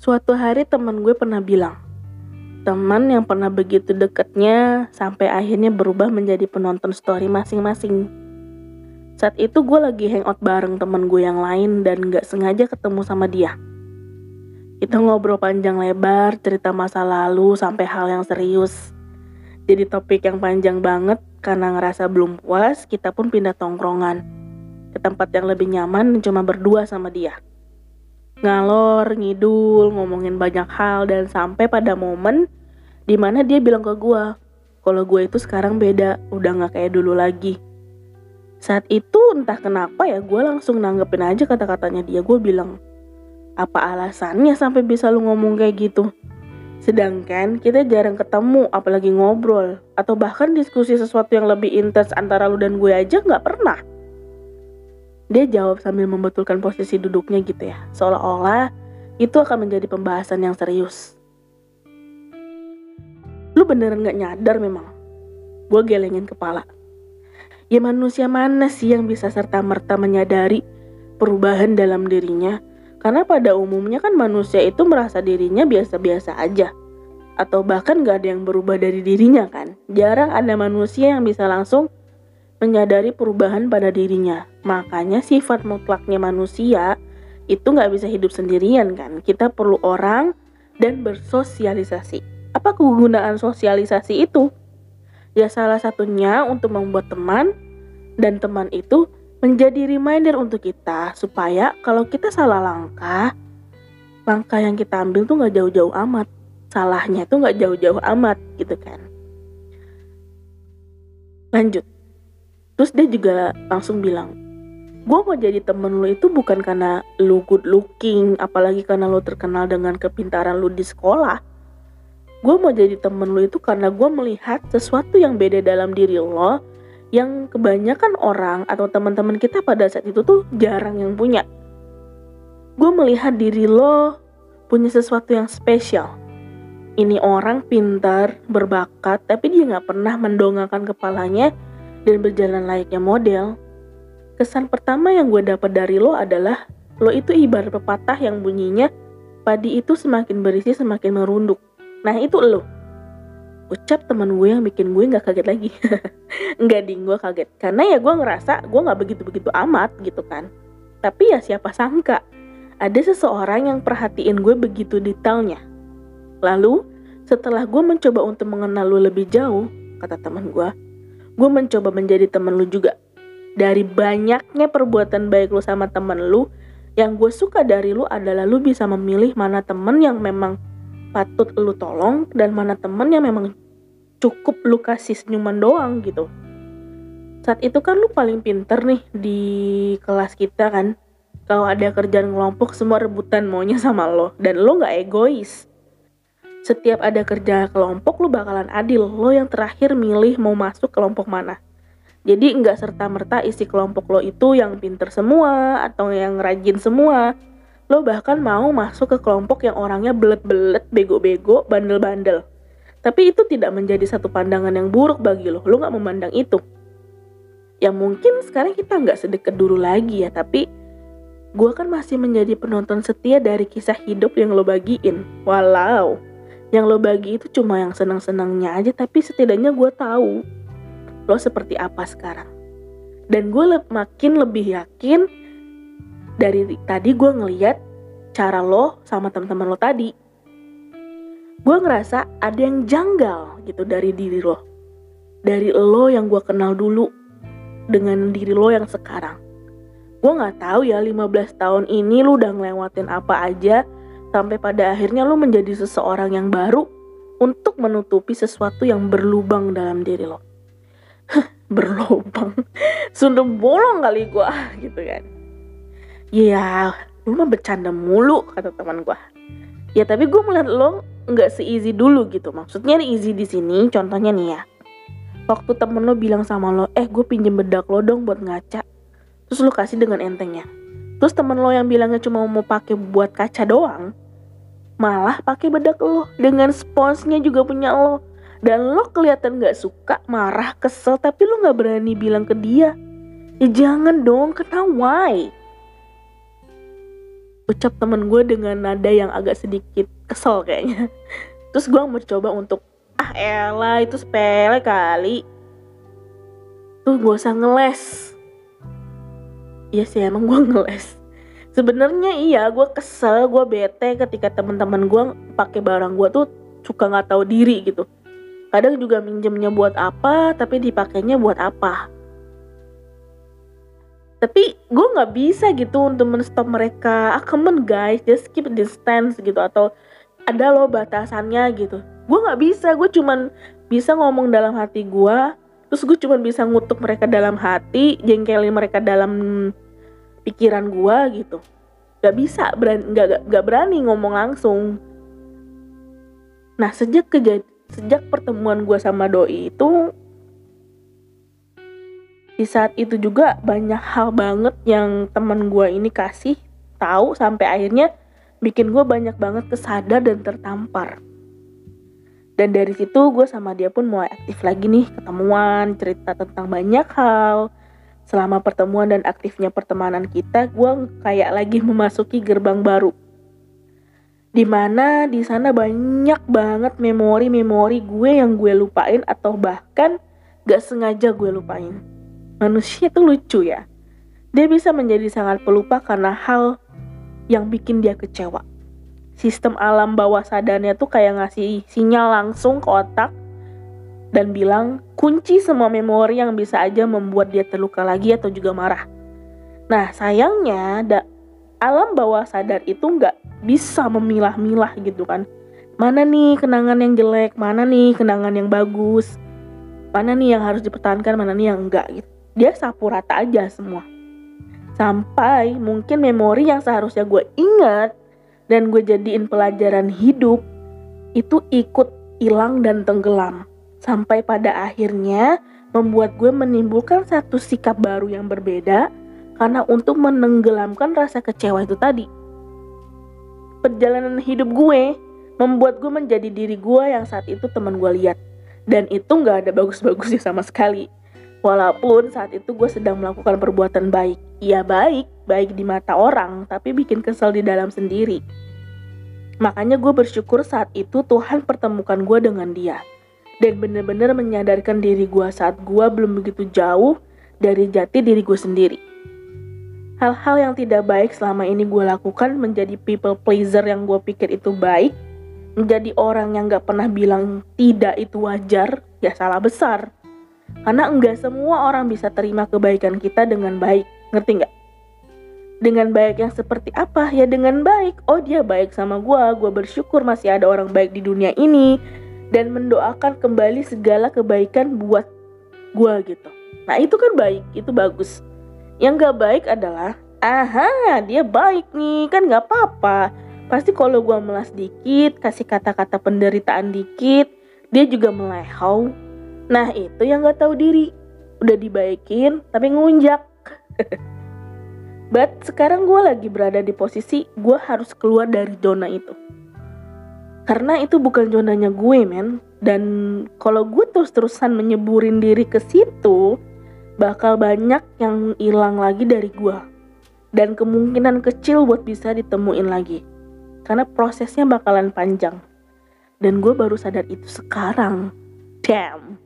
Suatu hari teman gue pernah bilang, teman yang pernah begitu deketnya sampai akhirnya berubah menjadi penonton story masing-masing. Saat itu gue lagi hangout bareng teman gue yang lain dan gak sengaja ketemu sama dia. Kita ngobrol panjang lebar, cerita masa lalu sampai hal yang serius. Jadi topik yang panjang banget karena ngerasa belum puas, kita pun pindah tongkrongan ke tempat yang lebih nyaman cuma berdua sama dia ngalor ngidul ngomongin banyak hal dan sampai pada momen di mana dia bilang ke gue kalau gue itu sekarang beda udah nggak kayak dulu lagi. Saat itu entah kenapa ya gue langsung nanggepin aja kata-katanya dia. Gue bilang apa alasannya sampai bisa lu ngomong kayak gitu? Sedangkan kita jarang ketemu apalagi ngobrol atau bahkan diskusi sesuatu yang lebih intens antara lu dan gue aja nggak pernah dia jawab sambil membetulkan posisi duduknya gitu ya, seolah-olah itu akan menjadi pembahasan yang serius. Lu beneran gak nyadar memang? Gue gelengin kepala. Ya manusia mana sih yang bisa serta-merta menyadari perubahan dalam dirinya? Karena pada umumnya kan manusia itu merasa dirinya biasa-biasa aja. Atau bahkan gak ada yang berubah dari dirinya kan. Jarang ada manusia yang bisa langsung menyadari perubahan pada dirinya. Makanya sifat mutlaknya manusia itu nggak bisa hidup sendirian kan. Kita perlu orang dan bersosialisasi. Apa kegunaan sosialisasi itu? Ya salah satunya untuk membuat teman dan teman itu menjadi reminder untuk kita supaya kalau kita salah langkah, langkah yang kita ambil tuh nggak jauh-jauh amat. Salahnya tuh nggak jauh-jauh amat gitu kan. Lanjut. Terus dia juga langsung bilang, gue mau jadi temen lu itu bukan karena lu good looking, apalagi karena lu terkenal dengan kepintaran lu di sekolah. Gue mau jadi temen lu itu karena gue melihat sesuatu yang beda dalam diri lo yang kebanyakan orang atau teman-teman kita pada saat itu tuh jarang yang punya. Gue melihat diri lo punya sesuatu yang spesial. Ini orang pintar, berbakat, tapi dia nggak pernah mendongakkan kepalanya dan berjalan layaknya model, kesan pertama yang gue dapat dari lo adalah lo itu ibarat pepatah yang bunyinya padi itu semakin berisi semakin merunduk. Nah itu lo. Ucap teman gue yang bikin gue nggak kaget lagi. nggak ding gue kaget. Karena ya gue ngerasa gue nggak begitu-begitu amat gitu kan. Tapi ya siapa sangka ada seseorang yang perhatiin gue begitu detailnya. Lalu setelah gue mencoba untuk mengenal lo lebih jauh, kata teman gue, gue mencoba menjadi temen lu juga. Dari banyaknya perbuatan baik lu sama temen lu, yang gue suka dari lu adalah lu bisa memilih mana temen yang memang patut lu tolong dan mana temen yang memang cukup lu kasih senyuman doang gitu. Saat itu kan lu paling pinter nih di kelas kita kan. Kalau ada kerjaan kelompok semua rebutan maunya sama lo dan lo gak egois setiap ada kerja kelompok lu bakalan adil. Lo yang terakhir milih mau masuk kelompok mana. Jadi nggak serta merta isi kelompok lo itu yang pinter semua atau yang rajin semua. Lo bahkan mau masuk ke kelompok yang orangnya belet-belet bego-bego bandel-bandel. Tapi itu tidak menjadi satu pandangan yang buruk bagi lo. Lo nggak memandang itu. Ya mungkin sekarang kita nggak sedekat dulu lagi ya tapi gue kan masih menjadi penonton setia dari kisah hidup yang lo bagiin. Walau yang lo bagi itu cuma yang senang-senangnya aja tapi setidaknya gue tahu lo seperti apa sekarang. Dan gue le makin lebih yakin dari tadi gue ngeliat cara lo sama teman-teman lo tadi. Gue ngerasa ada yang janggal gitu dari diri lo. Dari lo yang gue kenal dulu dengan diri lo yang sekarang. Gue nggak tahu ya 15 tahun ini lo udah ngelewatin apa aja sampai pada akhirnya lo menjadi seseorang yang baru untuk menutupi sesuatu yang berlubang dalam diri lo. berlubang, sudah bolong kali gue gitu kan. Ya, lu mah bercanda mulu kata teman gue. Ya tapi gue melihat lo nggak se-easy dulu gitu. Maksudnya easy di sini, contohnya nih ya. Waktu temen lo bilang sama lo, eh gue pinjem bedak lo dong buat ngaca. Terus lo kasih dengan entengnya. Terus temen lo yang bilangnya cuma mau pakai buat kaca doang, malah pakai bedak lo. Dengan sponsnya juga punya lo. Dan lo kelihatan gak suka marah kesel tapi lo gak berani bilang ke dia. Ya jangan dong kena why? Ucap temen gue dengan nada yang agak sedikit kesel kayaknya. Terus gue mau coba untuk ah elah itu sepele kali. Tuh gue usah ngeles iya sih emang gue ngeles. Sebenarnya iya gue kesel gue bete ketika teman-teman gue pakai barang gue tuh suka nggak tahu diri gitu. Kadang juga minjemnya buat apa tapi dipakainya buat apa. Tapi gue nggak bisa gitu untuk menstop mereka. Ah come on guys just keep distance gitu atau ada loh batasannya gitu. Gue nggak bisa gue cuman bisa ngomong dalam hati gue terus gue cuman bisa ngutuk mereka dalam hati jengkelin mereka dalam pikiran gue gitu. Gak bisa berani gak, gak berani ngomong langsung. Nah sejak kejadian sejak pertemuan gue sama doi itu di saat itu juga banyak hal banget yang teman gue ini kasih tahu sampai akhirnya bikin gue banyak banget kesadar dan tertampar. Dan dari situ gue sama dia pun mulai aktif lagi nih ketemuan cerita tentang banyak hal selama pertemuan dan aktifnya pertemanan kita gue kayak lagi memasuki gerbang baru di mana di sana banyak banget memori-memori gue yang gue lupain atau bahkan gak sengaja gue lupain manusia tuh lucu ya. Dia bisa menjadi sangat pelupa karena hal yang bikin dia kecewa. Sistem alam bawah sadarnya tuh kayak ngasih sinyal langsung ke otak dan bilang kunci semua memori yang bisa aja membuat dia terluka lagi atau juga marah. Nah sayangnya da alam bawah sadar itu nggak bisa memilah-milah gitu kan. Mana nih kenangan yang jelek, mana nih kenangan yang bagus, mana nih yang harus dipertahankan, mana nih yang enggak gitu. Dia sapu rata aja semua. Sampai mungkin memori yang seharusnya gue ingat dan gue jadiin pelajaran hidup itu ikut hilang dan tenggelam sampai pada akhirnya membuat gue menimbulkan satu sikap baru yang berbeda karena untuk menenggelamkan rasa kecewa itu tadi. Perjalanan hidup gue membuat gue menjadi diri gue yang saat itu teman gue lihat dan itu nggak ada bagus-bagusnya sama sekali. Walaupun saat itu gue sedang melakukan perbuatan baik. Ya baik, baik di mata orang, tapi bikin kesel di dalam sendiri. Makanya gue bersyukur saat itu Tuhan pertemukan gue dengan dia. Dan bener-bener menyadarkan diri gue saat gue belum begitu jauh dari jati diri gue sendiri. Hal-hal yang tidak baik selama ini gue lakukan menjadi people pleaser yang gue pikir itu baik. Menjadi orang yang gak pernah bilang tidak itu wajar, ya salah besar karena enggak semua orang bisa terima kebaikan kita dengan baik. Ngerti nggak? Dengan baik yang seperti apa? Ya dengan baik. Oh dia baik sama gue. Gue bersyukur masih ada orang baik di dunia ini. Dan mendoakan kembali segala kebaikan buat gue gitu. Nah itu kan baik. Itu bagus. Yang gak baik adalah Aha, dia baik nih, kan gak apa-apa. Pasti kalau gue melas dikit, kasih kata-kata penderitaan dikit, dia juga melehau, Nah itu yang gak tahu diri. Udah dibaikin tapi ngunjak. But sekarang gue lagi berada di posisi gue harus keluar dari zona itu. Karena itu bukan zonanya gue men. Dan kalau gue terus-terusan menyeburin diri ke situ, bakal banyak yang hilang lagi dari gue. Dan kemungkinan kecil buat bisa ditemuin lagi. Karena prosesnya bakalan panjang. Dan gue baru sadar itu sekarang. Damn.